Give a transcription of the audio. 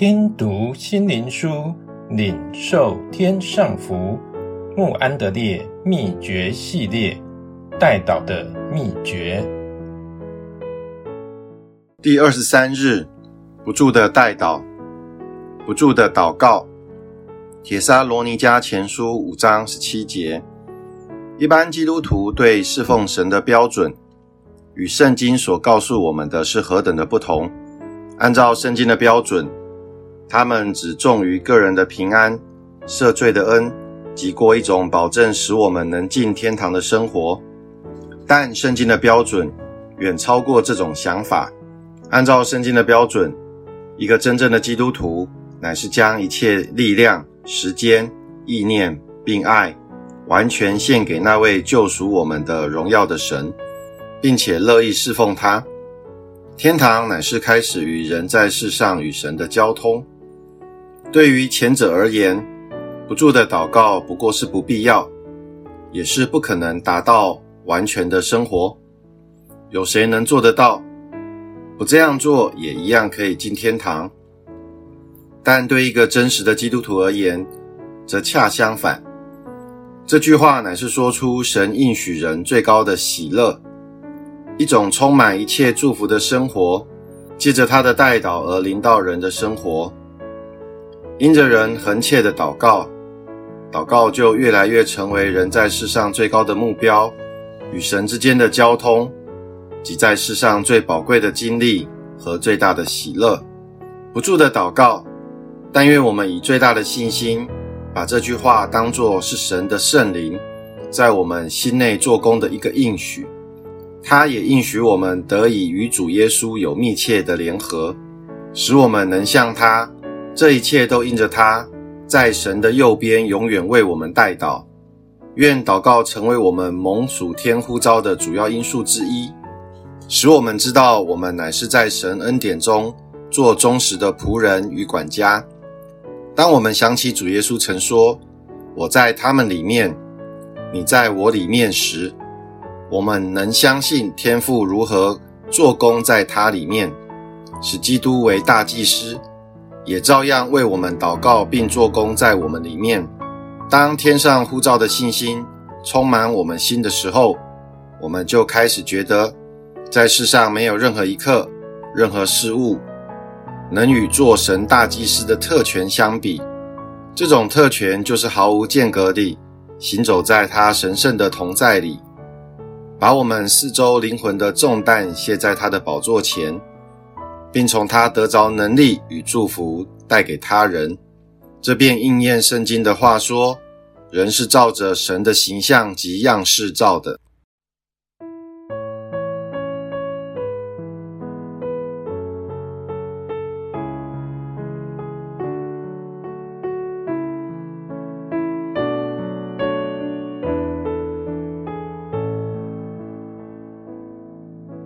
听读心灵书，领受天上福。穆安德烈秘诀系列，代祷的秘诀。第二十三日，不住的代祷，不住的祷告。铁沙罗尼迦前书五章十七节。一般基督徒对侍奉神的标准，与圣经所告诉我们的是何等的不同。按照圣经的标准，他们只重于个人的平安、赦罪的恩及过一种保证使我们能进天堂的生活。但圣经的标准远超过这种想法。按照圣经的标准，一个真正的基督徒乃是将一切力量、时间、意念并爱完全献给那位救赎我们的荣耀的神，并且乐意侍奉他。天堂乃是开始于人在世上与神的交通。对于前者而言，不住的祷告不过是不必要，也是不可能达到完全的生活。有谁能做得到？不这样做也一样可以进天堂。但对一个真实的基督徒而言，则恰相反。这句话乃是说出神应许人最高的喜乐。一种充满一切祝福的生活，借着他的代祷而临到人的生活。因着人恒切的祷告，祷告就越来越成为人在世上最高的目标，与神之间的交通，及在世上最宝贵的经历和最大的喜乐。不住的祷告，但愿我们以最大的信心，把这句话当作是神的圣灵在我们心内做工的一个应许。他也应许我们得以与主耶稣有密切的联合，使我们能像他。这一切都因着他，在神的右边永远为我们代祷。愿祷告成为我们蒙属天呼召的主要因素之一，使我们知道我们乃是在神恩典中做忠实的仆人与管家。当我们想起主耶稣曾说：“我在他们里面，你在我里面”时，我们能相信天父如何做工在他里面，使基督为大祭司，也照样为我们祷告并做工在我们里面。当天上呼召的信心充满我们心的时候，我们就开始觉得，在世上没有任何一刻、任何事物，能与做神大祭司的特权相比。这种特权就是毫无间隔地行走在他神圣的同在里。把我们四周灵魂的重担卸在他的宝座前，并从他得着能力与祝福带给他人，这便应验圣经的话说：“人是照着神的形象及样式造的。”